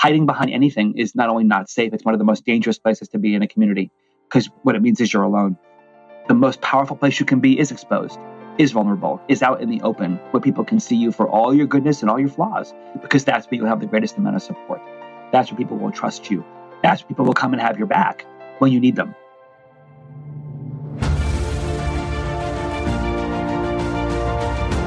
hiding behind anything is not only not safe, it's one of the most dangerous places to be in a community because what it means is you're alone. The most powerful place you can be is exposed, is vulnerable, is out in the open where people can see you for all your goodness and all your flaws because that's where you'll have the greatest amount of support. That's where people will trust you. That's where people will come and have your back when you need them.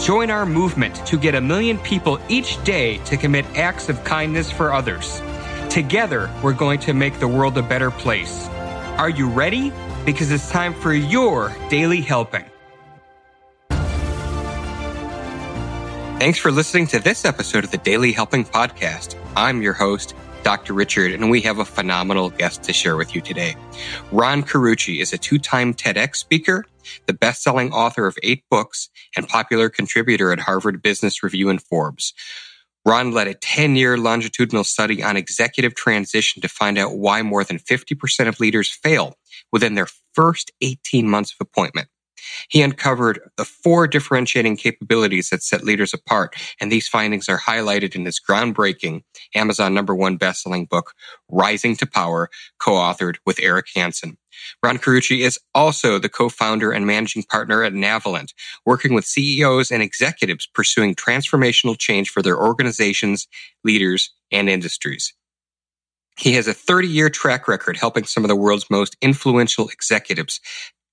Join our movement to get a million people each day to commit acts of kindness for others. Together, we're going to make the world a better place. Are you ready? Because it's time for your daily helping. Thanks for listening to this episode of the Daily Helping Podcast. I'm your host, Dr. Richard, and we have a phenomenal guest to share with you today. Ron Carucci is a two-time TEDx speaker, the best-selling author of eight books, and popular contributor at Harvard Business Review and Forbes. Ron led a 10-year longitudinal study on executive transition to find out why more than 50% of leaders fail within their first 18 months of appointment. He uncovered the four differentiating capabilities that set leaders apart, and these findings are highlighted in his groundbreaking Amazon number one bestselling book, Rising to Power, co-authored with Eric Hansen. Ron Carucci is also the co-founder and managing partner at Navalent, working with CEOs and executives pursuing transformational change for their organizations, leaders, and industries. He has a 30 year track record helping some of the world's most influential executives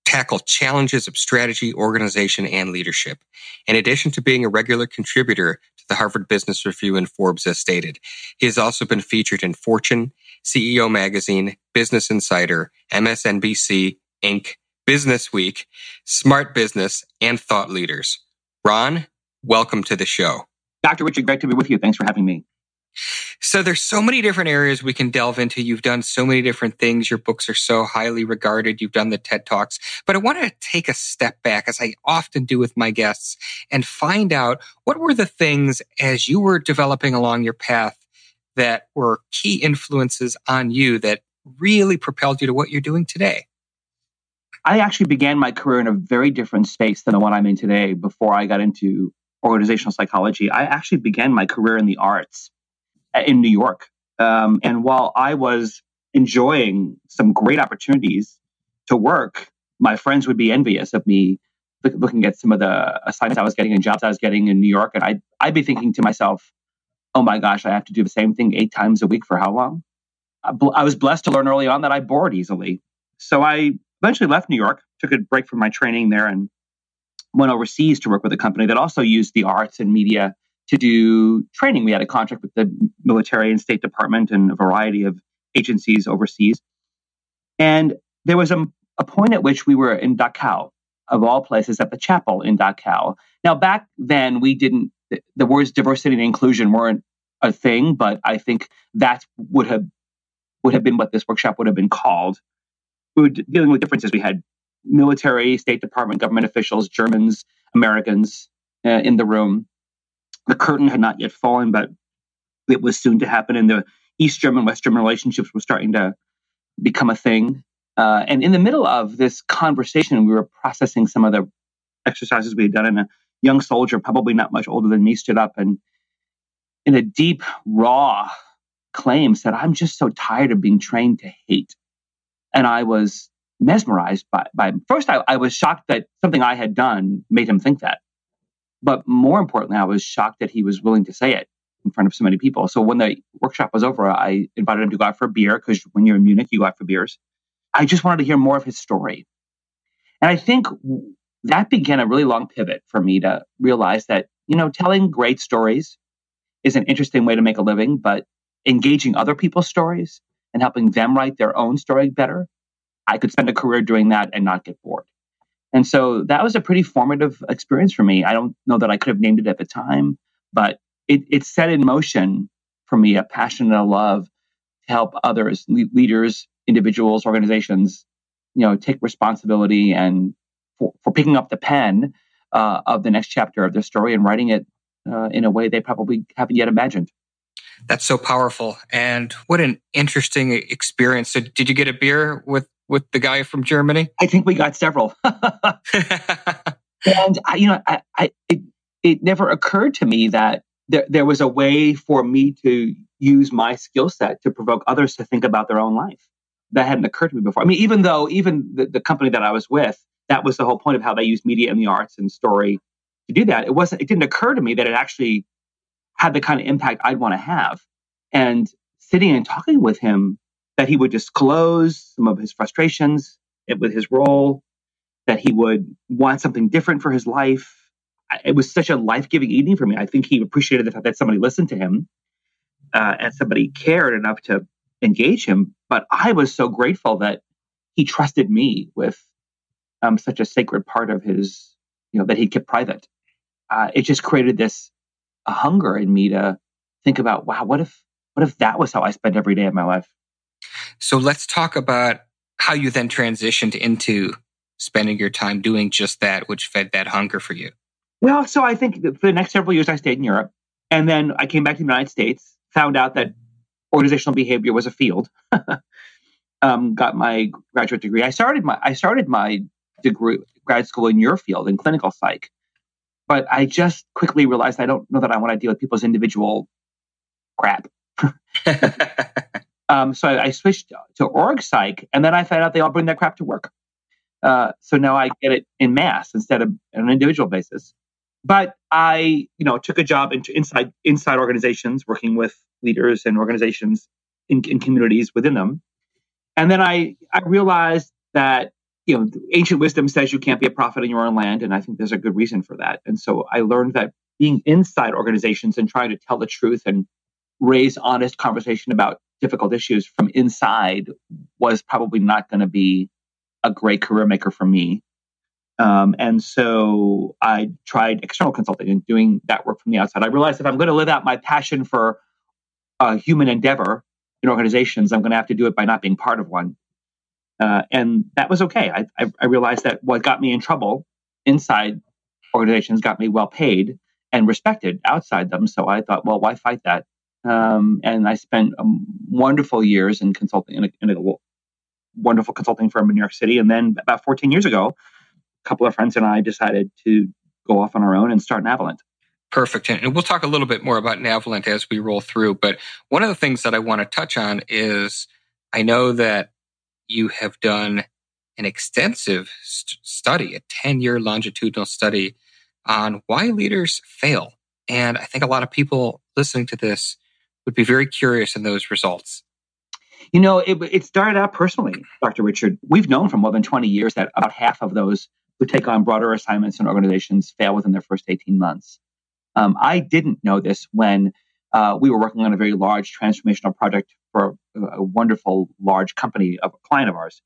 tackle challenges of strategy, organization, and leadership. In addition to being a regular contributor to the Harvard Business Review and Forbes as stated, he has also been featured in Fortune, CEO Magazine, Business Insider, MSNBC, Inc., Business Week, Smart Business, and Thought Leaders. Ron, welcome to the show. Dr. Richard, great to be with you. Thanks for having me. So there's so many different areas we can delve into. You've done so many different things. Your books are so highly regarded. You've done the TED Talks, but I want to take a step back as I often do with my guests and find out what were the things as you were developing along your path that were key influences on you that really propelled you to what you're doing today. I actually began my career in a very different space than the one I'm in today before I got into organizational psychology. I actually began my career in the arts in New York. Um, and while I was enjoying some great opportunities to work, my friends would be envious of me looking at some of the assignments I was getting and jobs I was getting in New York. And I'd, I'd be thinking to myself, oh my gosh, I have to do the same thing eight times a week for how long? I was blessed to learn early on that I bored easily. So I eventually left New York, took a break from my training there, and went overseas to work with a company that also used the arts and media to do training. We had a contract with the military and State Department and a variety of agencies overseas. And there was a, a point at which we were in Dachau, of all places, at the chapel in Dachau. Now, back then, we didn't, the, the words diversity and inclusion weren't a thing, but I think that would have would have been what this workshop would have been called. We were dealing with differences. We had military, State Department, government officials, Germans, Americans uh, in the room. The curtain had not yet fallen, but it was soon to happen. And the East German West German relationships were starting to become a thing. Uh, and in the middle of this conversation, we were processing some of the exercises we had done. And a young soldier, probably not much older than me, stood up and, in a deep, raw claim, said, I'm just so tired of being trained to hate. And I was mesmerized by, by first, I, I was shocked that something I had done made him think that. But more importantly, I was shocked that he was willing to say it in front of so many people. So when the workshop was over, I invited him to go out for a beer because when you're in Munich, you go out for beers. I just wanted to hear more of his story. And I think that began a really long pivot for me to realize that, you know, telling great stories is an interesting way to make a living, but engaging other people's stories and helping them write their own story better, I could spend a career doing that and not get bored. And so that was a pretty formative experience for me. I don't know that I could have named it at the time, but it, it set in motion for me a passion and a love to help others, le- leaders, individuals, organizations, you know, take responsibility and for, for picking up the pen uh, of the next chapter of their story and writing it uh, in a way they probably haven't yet imagined. That's so powerful, and what an interesting experience. So, did you get a beer with with the guy from Germany? I think we got several. and I, you know, I, I it, it never occurred to me that there, there was a way for me to use my skill set to provoke others to think about their own life. That hadn't occurred to me before. I mean, even though even the, the company that I was with, that was the whole point of how they used media and the arts and story to do that. It wasn't. It didn't occur to me that it actually had the kind of impact I'd want to have. And sitting and talking with him, that he would disclose some of his frustrations with his role, that he would want something different for his life, it was such a life giving evening for me. I think he appreciated the fact that somebody listened to him uh, and somebody cared enough to engage him. But I was so grateful that he trusted me with um, such a sacred part of his, you know, that he kept private. Uh, it just created this a hunger in me to think about, wow, what if, what if that was how I spent every day of my life? So let's talk about how you then transitioned into spending your time doing just that, which fed that hunger for you. Well, so I think for the next several years, I stayed in Europe. And then I came back to the United States, found out that organizational behavior was a field, um, got my graduate degree. I started my, I started my degree, grad school in your field in clinical psych. But I just quickly realized I don't know that I want to deal with people's individual crap. um, so I, I, switched to org psych, and then I found out they all bring that crap to work. Uh, so now I get it in mass instead of on an individual basis. But I, you know, took a job in, inside inside organizations, working with leaders and organizations in, in communities within them. And then I, I realized that you know ancient wisdom says you can't be a prophet in your own land, and I think there's a good reason for that. And so I learned that being inside organizations and trying to tell the truth and raise honest conversation about difficult issues from inside was probably not going to be a great career maker for me. Um, and so I tried external consulting and doing that work from the outside. I realized if I'm going to live out my passion for uh, human endeavor in organizations, I'm going to have to do it by not being part of one. Uh, and that was okay. I, I, I, realized that what got me in trouble inside organizations got me well paid and respected outside them. So I thought, well, why fight that? Um, and I spent um, wonderful years in consulting in a, in a wonderful consulting firm in New York City. And then about 14 years ago, a couple of friends and I decided to go off on our own and start Navalent. Perfect. And we'll talk a little bit more about Navalent as we roll through. But one of the things that I want to touch on is I know that you have done an extensive st- study, a 10 year longitudinal study on why leaders fail. And I think a lot of people listening to this would be very curious in those results. You know, it, it started out personally, Dr. Richard. We've known for more than 20 years that about half of those who take on broader assignments and organizations fail within their first 18 months. Um, I didn't know this when uh, we were working on a very large transformational project for a, a wonderful large company, of a client of ours.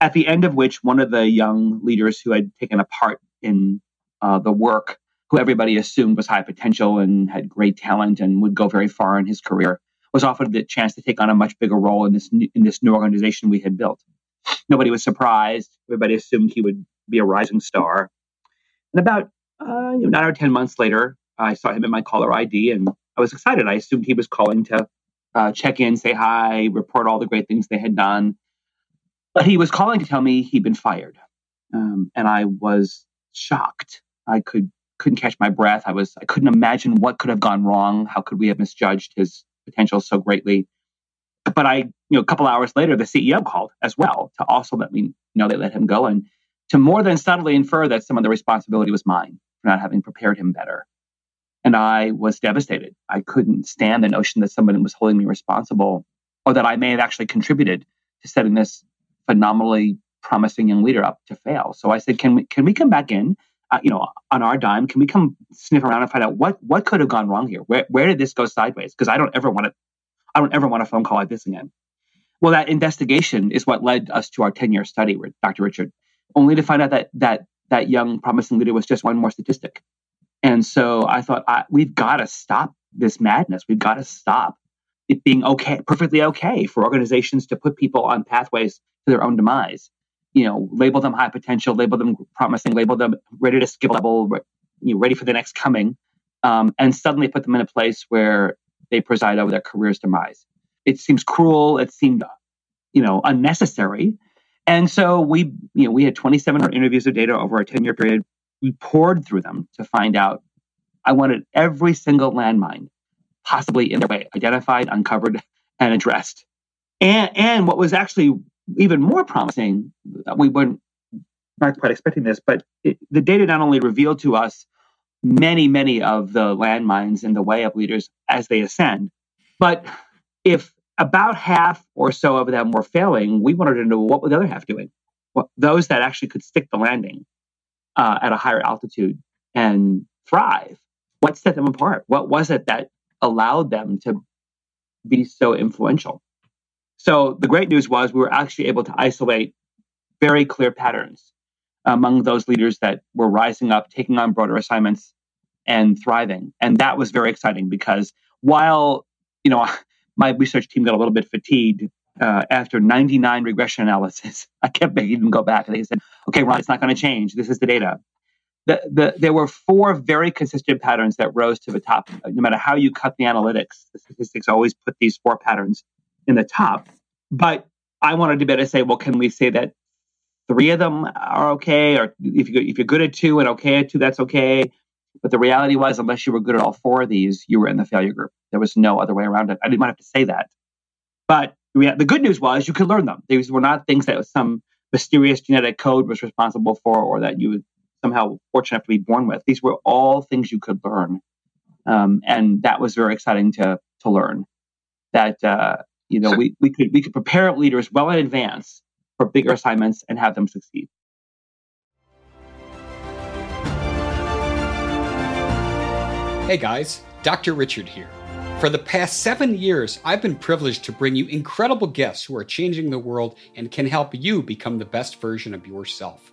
At the end of which, one of the young leaders who had taken a part in uh, the work, who everybody assumed was high potential and had great talent and would go very far in his career, was offered the chance to take on a much bigger role in this new, in this new organization we had built. Nobody was surprised. Everybody assumed he would be a rising star. And about uh, you know, nine or ten months later, I saw him in my caller ID, and I was excited. I assumed he was calling to uh, check in, say hi, report all the great things they had done. But he was calling to tell me he'd been fired, um, and I was shocked. I could couldn't catch my breath. I was I couldn't imagine what could have gone wrong. How could we have misjudged his potential so greatly. But I, you know, a couple hours later, the CEO called as well to also let me know they let him go and to more than subtly infer that some of the responsibility was mine for not having prepared him better. And I was devastated. I couldn't stand the notion that somebody was holding me responsible or that I may have actually contributed to setting this phenomenally promising young leader up to fail. So I said, can we, can we come back in, uh, you know, on our dime? Can we come sniff around and find out what, what could have gone wrong here? Where, where did this go sideways? Because I don't ever want to, I don't ever want a phone call like this again. Well, that investigation is what led us to our 10 year study with Dr. Richard, only to find out that, that, that young promising leader was just one more statistic. And so I thought, I, we've got to stop this madness. We've got to stop it being okay, perfectly okay for organizations to put people on pathways to their own demise. You know, label them high potential, label them promising, label them ready to skip level, you know, ready for the next coming, um, and suddenly put them in a place where they preside over their career's demise. It seems cruel. It seemed, you know, unnecessary. And so we, you know, we had 2,700 interviews of data over a 10 year period. We poured through them to find out. I wanted every single landmine possibly in their way identified, uncovered, and addressed. And, and what was actually even more promising, we weren't not quite expecting this, but it, the data not only revealed to us many, many of the landmines in the way of leaders as they ascend, but if about half or so of them were failing, we wanted to know what were the other half doing? Those that actually could stick the landing uh, at a higher altitude and thrive. What set them apart? What was it that allowed them to be so influential? So the great news was we were actually able to isolate very clear patterns among those leaders that were rising up, taking on broader assignments and thriving. And that was very exciting because while, you know, my research team got a little bit fatigued uh, after 99 regression analysis. I kept making them go back and they said, okay, Ron, it's not going to change. This is the data. The, the, there were four very consistent patterns that rose to the top. No matter how you cut the analytics, the statistics always put these four patterns in the top. But I wanted to be able to say, well, can we say that three of them are okay? Or if, you, if you're good at two and okay at two, that's okay. But the reality was, unless you were good at all four of these, you were in the failure group. There was no other way around it. I didn't want to have to say that. But the good news was you could learn them. These were not things that some mysterious genetic code was responsible for or that you were somehow fortunate enough to be born with. These were all things you could learn. Um, and that was very exciting to, to learn that, uh, you know, we, we could, we could prepare leaders well in advance for bigger assignments and have them succeed. Hey guys, Dr. Richard here. For the past seven years, I've been privileged to bring you incredible guests who are changing the world and can help you become the best version of yourself.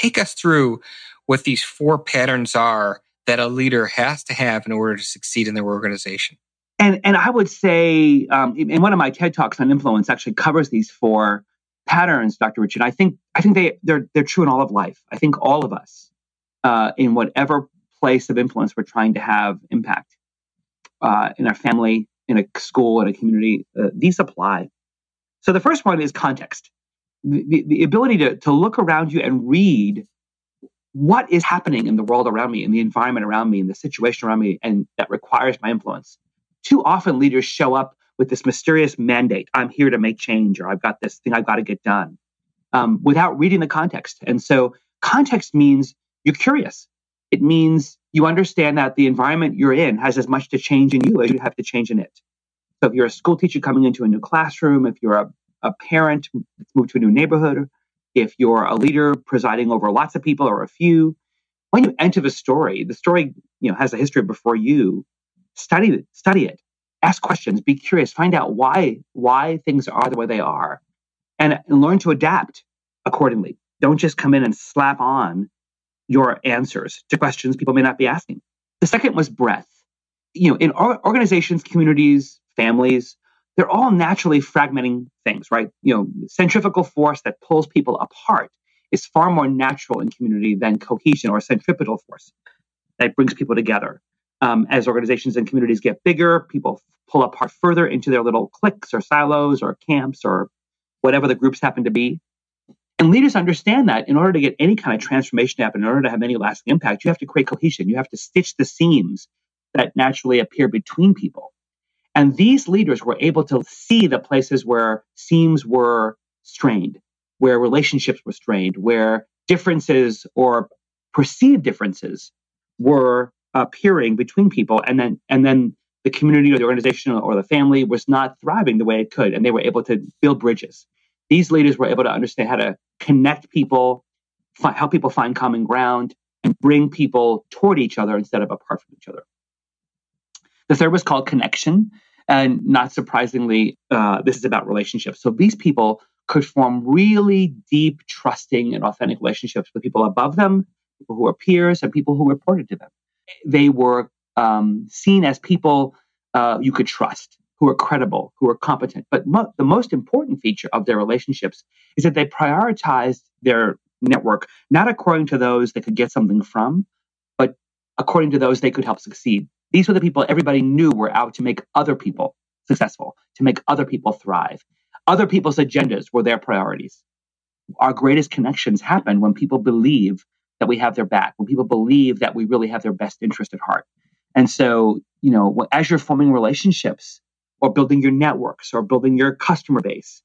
Take us through what these four patterns are that a leader has to have in order to succeed in their organization. And and I would say, um, in one of my TED talks on influence, actually covers these four patterns, Dr. Richard. I think I think they they're they're true in all of life. I think all of us uh, in whatever place of influence we're trying to have impact uh, in our family, in a school, in a community. Uh, these apply. So the first one is context. The, the ability to, to look around you and read what is happening in the world around me, in the environment around me, in the situation around me, and that requires my influence. Too often, leaders show up with this mysterious mandate I'm here to make change, or I've got this thing I've got to get done um, without reading the context. And so, context means you're curious. It means you understand that the environment you're in has as much to change in you as you have to change in it. So if you're a school teacher coming into a new classroom, if you're a, a parent that's moved to a new neighborhood, if you're a leader presiding over lots of people or a few, when you enter the story, the story you know has a history before you. Study it, study it, ask questions, be curious, find out why why things are the way they are, and, and learn to adapt accordingly. Don't just come in and slap on your answers to questions people may not be asking. The second was breadth. You know, in organizations, communities, families, they're all naturally fragmenting things, right? You know, centrifugal force that pulls people apart is far more natural in community than cohesion or centripetal force that brings people together. Um, as organizations and communities get bigger, people pull apart further into their little cliques or silos or camps or whatever the groups happen to be. And leaders understand that in order to get any kind of transformation happen, in order to have any lasting impact, you have to create cohesion. You have to stitch the seams that naturally appear between people. And these leaders were able to see the places where seams were strained, where relationships were strained, where differences or perceived differences were appearing between people, and then and then the community or the organization or the family was not thriving the way it could, and they were able to build bridges. These leaders were able to understand how to connect people, fi- help people find common ground, and bring people toward each other instead of apart from each other. The third was called connection. And not surprisingly, uh, this is about relationships. So these people could form really deep, trusting, and authentic relationships with people above them, people who were peers, and people who reported to them. They were um, seen as people uh, you could trust, who are credible, who are competent. But mo- the most important feature of their relationships is that they prioritized their network not according to those they could get something from, but according to those they could help succeed. These were the people everybody knew were out to make other people successful, to make other people thrive. Other people's agendas were their priorities. Our greatest connections happen when people believe that we have their back, when people believe that we really have their best interest at heart. And so, you know, as you're forming relationships or building your networks or building your customer base,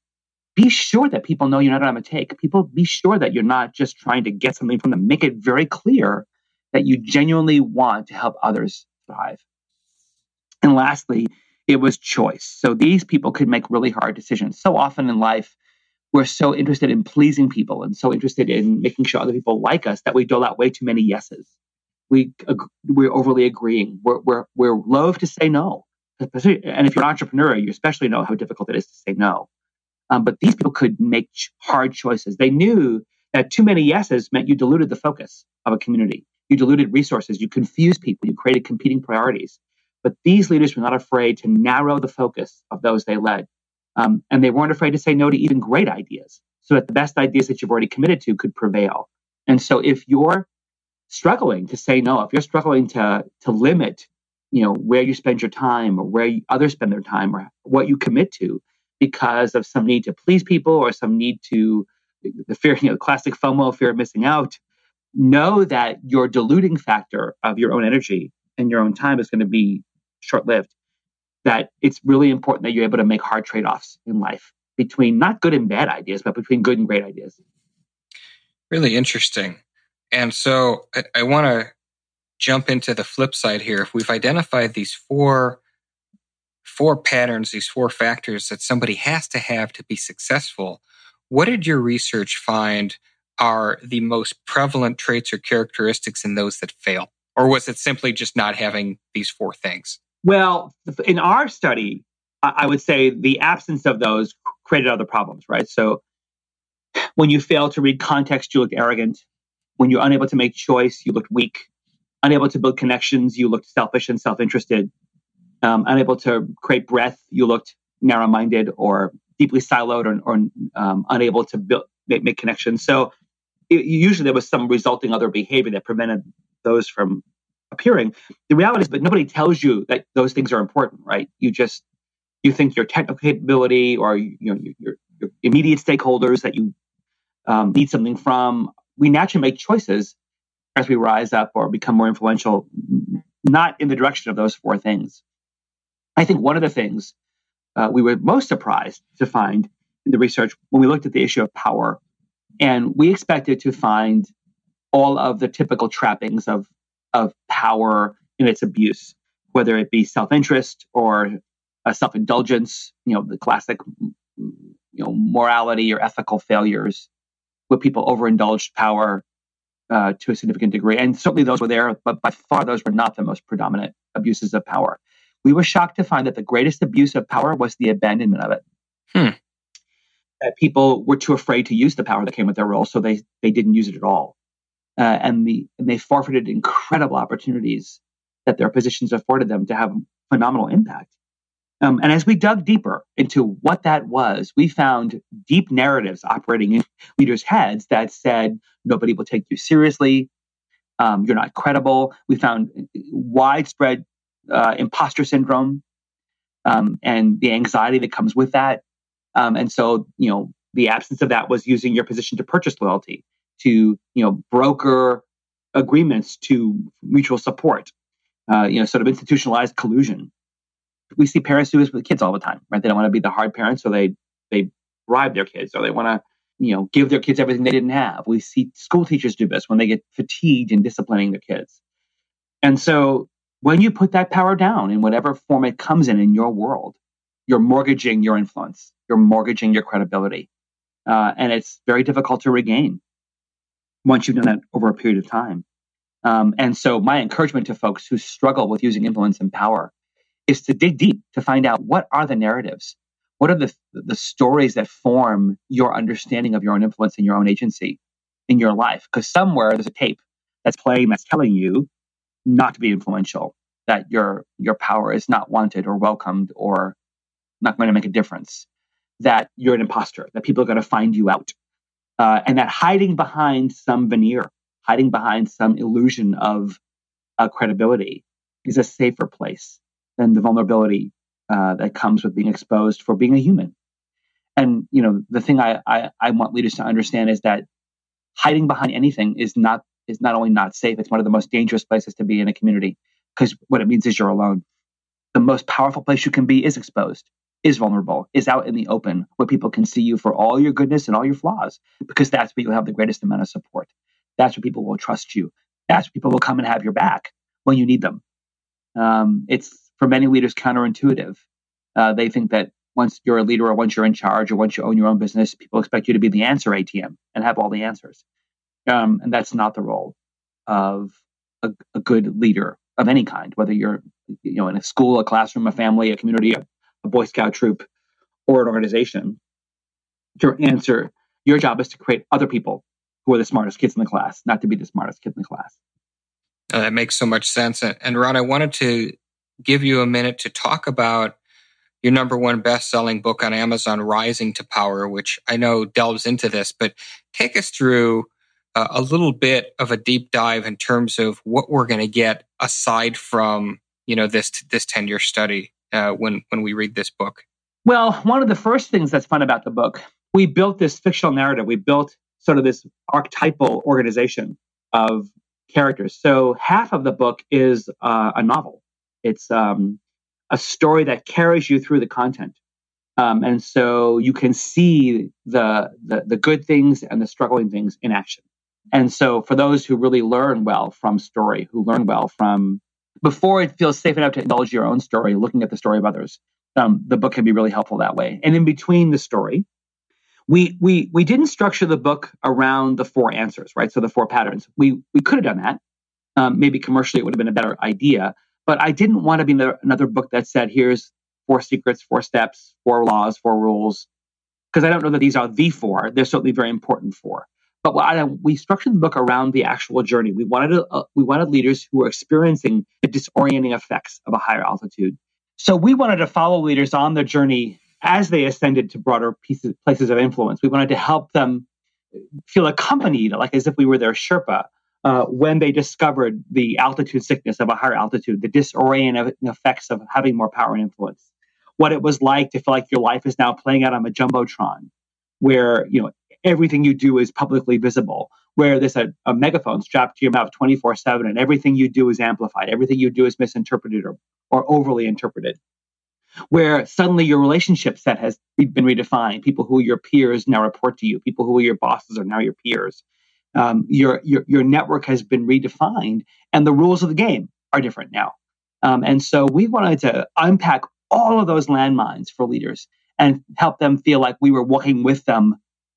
be sure that people know you're not on a take. People be sure that you're not just trying to get something from them. Make it very clear that you genuinely want to help others thrive. And lastly, it was choice. So these people could make really hard decisions. So often in life, we're so interested in pleasing people and so interested in making sure other people like us that we dole out way too many yeses. We we're overly agreeing. We're we're we're loath to say no. And if you're an entrepreneur, you especially know how difficult it is to say no. Um, but these people could make hard choices. They knew that too many yeses meant you diluted the focus of a community. You diluted resources. You confused people. You created competing priorities. But these leaders were not afraid to narrow the focus of those they led. Um, and they weren't afraid to say no to even great ideas so that the best ideas that you've already committed to could prevail. And so if you're struggling to say no, if you're struggling to, to limit, you know, where you spend your time or where you, others spend their time or what you commit to because of some need to please people or some need to the fear, you know, classic FOMO, fear of missing out, know that your diluting factor of your own energy and your own time is going to be short lived, that it's really important that you're able to make hard trade offs in life between not good and bad ideas, but between good and great ideas. Really interesting. And so I, I want to jump into the flip side here. If we've identified these four four patterns, these four factors that somebody has to have to be successful, what did your research find are the most prevalent traits or characteristics in those that fail? Or was it simply just not having these four things? Well, in our study, I would say the absence of those created other problems, right? So when you fail to read context, you look arrogant. When you're unable to make choice, you look weak. Unable to build connections, you looked selfish and self-interested. Um, unable to create breadth, you looked narrow-minded or deeply siloed or, or um, unable to build make, make connections. So usually there was some resulting other behavior that prevented those from appearing. The reality is, but nobody tells you that those things are important, right? You just you think your technical capability or you know your, your immediate stakeholders that you um, need something from. We naturally make choices as we rise up or become more influential, not in the direction of those four things. I think one of the things uh, we were most surprised to find in the research when we looked at the issue of power, and we expected to find all of the typical trappings of of power in its abuse, whether it be self-interest or self-indulgence, you know, the classic, you know, morality or ethical failures, where people overindulged power uh, to a significant degree, and certainly those were there, but by far those were not the most predominant abuses of power. We were shocked to find that the greatest abuse of power was the abandonment of it. Hmm. People were too afraid to use the power that came with their role, so they they didn't use it at all uh, and the and they forfeited incredible opportunities that their positions afforded them to have phenomenal impact. Um, and as we dug deeper into what that was, we found deep narratives operating in leaders' heads that said nobody will take you seriously, um, you're not credible. We found widespread uh, imposter syndrome um, and the anxiety that comes with that. Um, and so, you know, the absence of that was using your position to purchase loyalty to you know broker agreements to mutual support, uh, you know, sort of institutionalized collusion. We see parents do this with kids all the time, right? They don't want to be the hard parents, so they they bribe their kids, or they want to you know give their kids everything they didn't have. We see school teachers do this when they get fatigued in disciplining their kids. And so when you put that power down in whatever form it comes in in your world, you're mortgaging your influence, you're mortgaging your credibility. Uh, and it's very difficult to regain once you've done that over a period of time. Um, and so, my encouragement to folks who struggle with using influence and power is to dig deep to find out what are the narratives, what are the the stories that form your understanding of your own influence and your own agency in your life. Because somewhere there's a tape that's playing that's telling you not to be influential, that your your power is not wanted or welcomed or not going to make a difference, that you're an imposter, that people are going to find you out, uh, and that hiding behind some veneer, hiding behind some illusion of uh, credibility is a safer place than the vulnerability uh, that comes with being exposed for being a human. And you know, the thing I, I, I want leaders to understand is that hiding behind anything is not is not only not safe; it's one of the most dangerous places to be in a community because what it means is you're alone. The most powerful place you can be is exposed, is vulnerable, is out in the open where people can see you for all your goodness and all your flaws because that's where you'll have the greatest amount of support. That's where people will trust you. That's where people will come and have your back when you need them. Um, it's for many leaders counterintuitive. Uh, they think that once you're a leader or once you're in charge or once you own your own business, people expect you to be the answer ATM and have all the answers. Um, and that's not the role of a, a, good leader of any kind, whether you're you know in a school, a classroom, a family, a community, a, a Boy Scout troop, or an organization. Your answer, your job is to create other people who are the smartest kids in the class, not to be the smartest kid in the class. Uh, that makes so much sense. And Ron, I wanted to give you a minute to talk about your number one best-selling book on Amazon, Rising to Power, which I know delves into this, but take us through uh, a little bit of a deep dive in terms of what we're going to get aside from you know this this 10 year study uh, when when we read this book. Well, one of the first things that's fun about the book, we built this fictional narrative. We built sort of this archetypal organization of characters. So half of the book is uh, a novel. It's um, a story that carries you through the content. Um, and so you can see the, the, the good things and the struggling things in action. And so for those who really learn well from story, who learn well from before it feels safe enough to indulge your own story, looking at the story of others, um, the book can be really helpful that way. And in between the story, we we we didn't structure the book around the four answers, right? So the four patterns. We we could have done that. Um, maybe commercially, it would have been a better idea. But I didn't want to be another book that said, here's four secrets, four steps, four laws, four rules, because I don't know that these are the four. They're certainly very important four. But I, we structured the book around the actual journey. We wanted uh, we wanted leaders who were experiencing the disorienting effects of a higher altitude. So we wanted to follow leaders on their journey as they ascended to broader pieces, places of influence. We wanted to help them feel accompanied, like as if we were their Sherpa, uh, when they discovered the altitude sickness of a higher altitude, the disorienting effects of having more power and influence, what it was like to feel like your life is now playing out on a jumbotron, where you know everything you do is publicly visible, where there's a, a megaphone strapped to your mouth 24 7 and everything you do is amplified, everything you do is misinterpreted or, or overly interpreted where suddenly your relationship set has been redefined. People who are your peers now report to you. People who are your bosses are now your peers um, your, your your network has been redefined and the rules of the game are different now. Um, and so we wanted to unpack all of those landmines for leaders and help them feel like we were walking with them,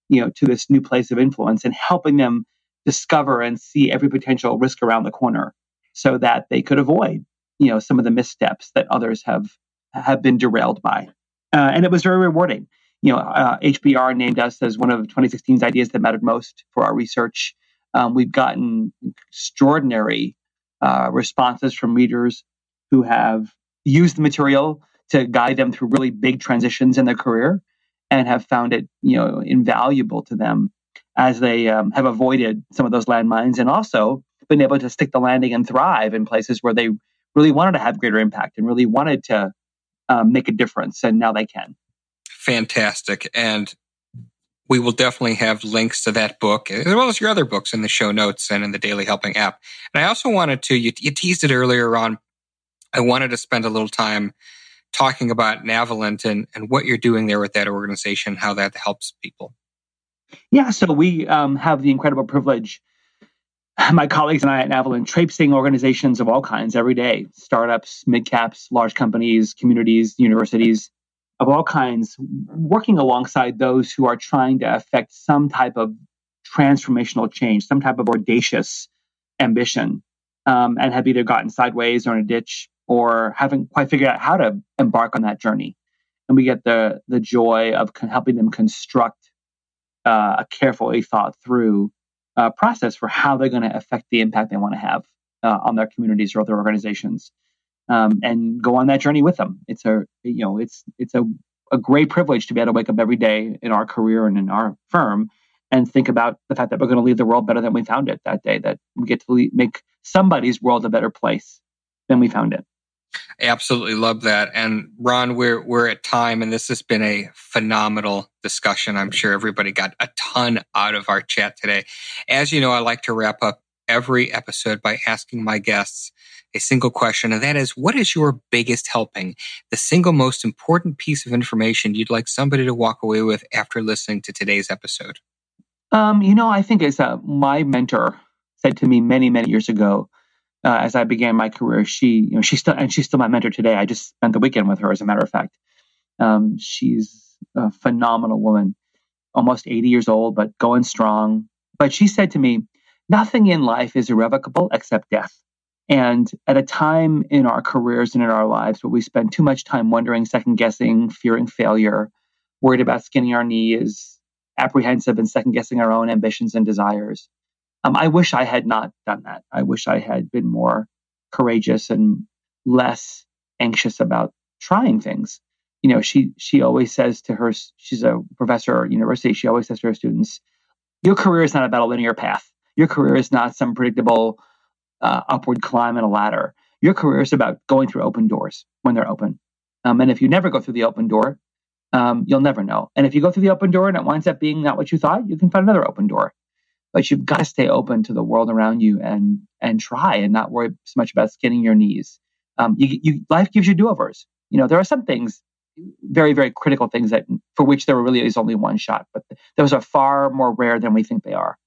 you know, to this new place of influence and helping them discover and see every potential risk around the corner so that they could avoid, you know, some of the missteps that others have have been derailed by. Uh, and it was very rewarding you know, uh, HBR named us as one of 2016's ideas that mattered most for our research. Um, we've gotten extraordinary uh, responses from readers who have used the material to guide them through really big transitions in their career and have found it, you know, invaluable to them as they um, have avoided some of those landmines and also been able to stick the landing and thrive in places where they really wanted to have greater impact and really wanted to um, make a difference, and now they can fantastic. And we will definitely have links to that book as well as your other books in the show notes and in the Daily Helping app. And I also wanted to, you, you teased it earlier on. I wanted to spend a little time talking about Navalent and, and what you're doing there with that organization, how that helps people. Yeah, so we um, have the incredible privilege my colleagues and I at Navalent traipsing organizations of all kinds every day startups, mid caps, large companies, communities, universities of all kinds, working alongside those who are trying to affect some type of transformational change, some type of audacious ambition, um, and have either gotten sideways or in a ditch or haven't quite figured out how to embark on that journey. And we get the the joy of con- helping them construct uh, a carefully thought through uh, process for how they're going to affect the impact they want to have uh, on their communities or other organizations, um, and go on that journey with them. It's a you know it's it's a a great privilege to be able to wake up every day in our career and in our firm and think about the fact that we're going to leave the world better than we found it that day. That we get to make somebody's world a better place than we found it. Absolutely love that. And Ron, we're we're at time and this has been a phenomenal discussion. I'm sure everybody got a ton out of our chat today. As you know, I like to wrap up every episode by asking my guests a single question, and that is what is your biggest helping, the single most important piece of information you'd like somebody to walk away with after listening to today's episode? Um, you know, I think it's uh, my mentor said to me many, many years ago, uh, as I began my career, she, you know, she's still, and she's still my mentor today. I just spent the weekend with her, as a matter of fact. Um, she's a phenomenal woman, almost 80 years old, but going strong. But she said to me, nothing in life is irrevocable except death. And at a time in our careers and in our lives where we spend too much time wondering, second guessing, fearing failure, worried about skinning our knees, apprehensive and second guessing our own ambitions and desires, um, I wish I had not done that. I wish I had been more courageous and less anxious about trying things. You know, she she always says to her, she's a professor at university. She always says to her students, "Your career is not about a linear path. Your career is not some predictable uh, upward climb in a ladder. Your career is about going through open doors when they're open. Um, and if you never go through the open door, um, you'll never know. And if you go through the open door and it winds up being not what you thought, you can find another open door but you've got to stay open to the world around you and and try and not worry so much about skinning your knees. Um, you, you, life gives you do-overs. You know, there are some things, very very critical things that for which there really is only one shot, but those are far more rare than we think they are.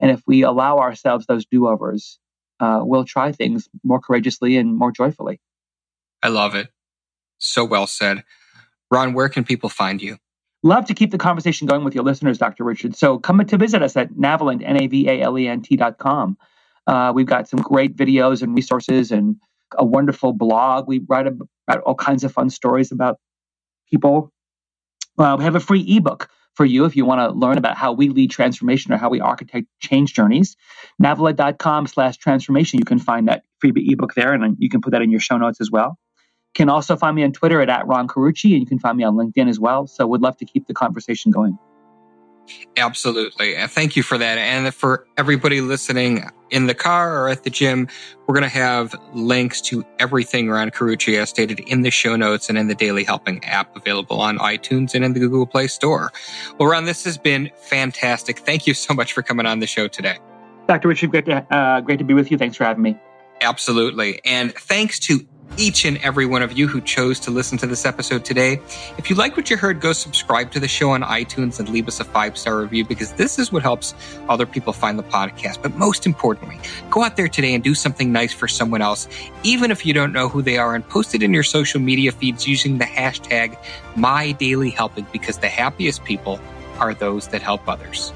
And if we allow ourselves those do-overs, uh, we'll try things more courageously and more joyfully. I love it. So well said. Ron, where can people find you? Love to keep the conversation going with your listeners, Dr. Richard. So come to visit us at Navalent, N-A-V-A-L-E-N-T dot com. Uh, we've got some great videos and resources and a wonderful blog. We write about all kinds of fun stories about people. Uh, we have a free ebook for you if you want to learn about how we lead transformation or how we architect change journeys. Navalent.com slash transformation. You can find that free ebook there and you can put that in your show notes as well can also find me on Twitter at, at Ron Carucci, and you can find me on LinkedIn as well. So would love to keep the conversation going. Absolutely. Thank you for that. And for everybody listening in the car or at the gym, we're going to have links to everything Ron Carucci has stated in the show notes and in the Daily Helping app available on iTunes and in the Google Play Store. Well, Ron, this has been fantastic. Thank you so much for coming on the show today. Dr. Richard, great to, uh, great to be with you. Thanks for having me. Absolutely. And thanks to each and every one of you who chose to listen to this episode today. If you like what you heard, go subscribe to the show on iTunes and leave us a five star review because this is what helps other people find the podcast. But most importantly, go out there today and do something nice for someone else, even if you don't know who they are, and post it in your social media feeds using the hashtag MyDailyHelping because the happiest people are those that help others.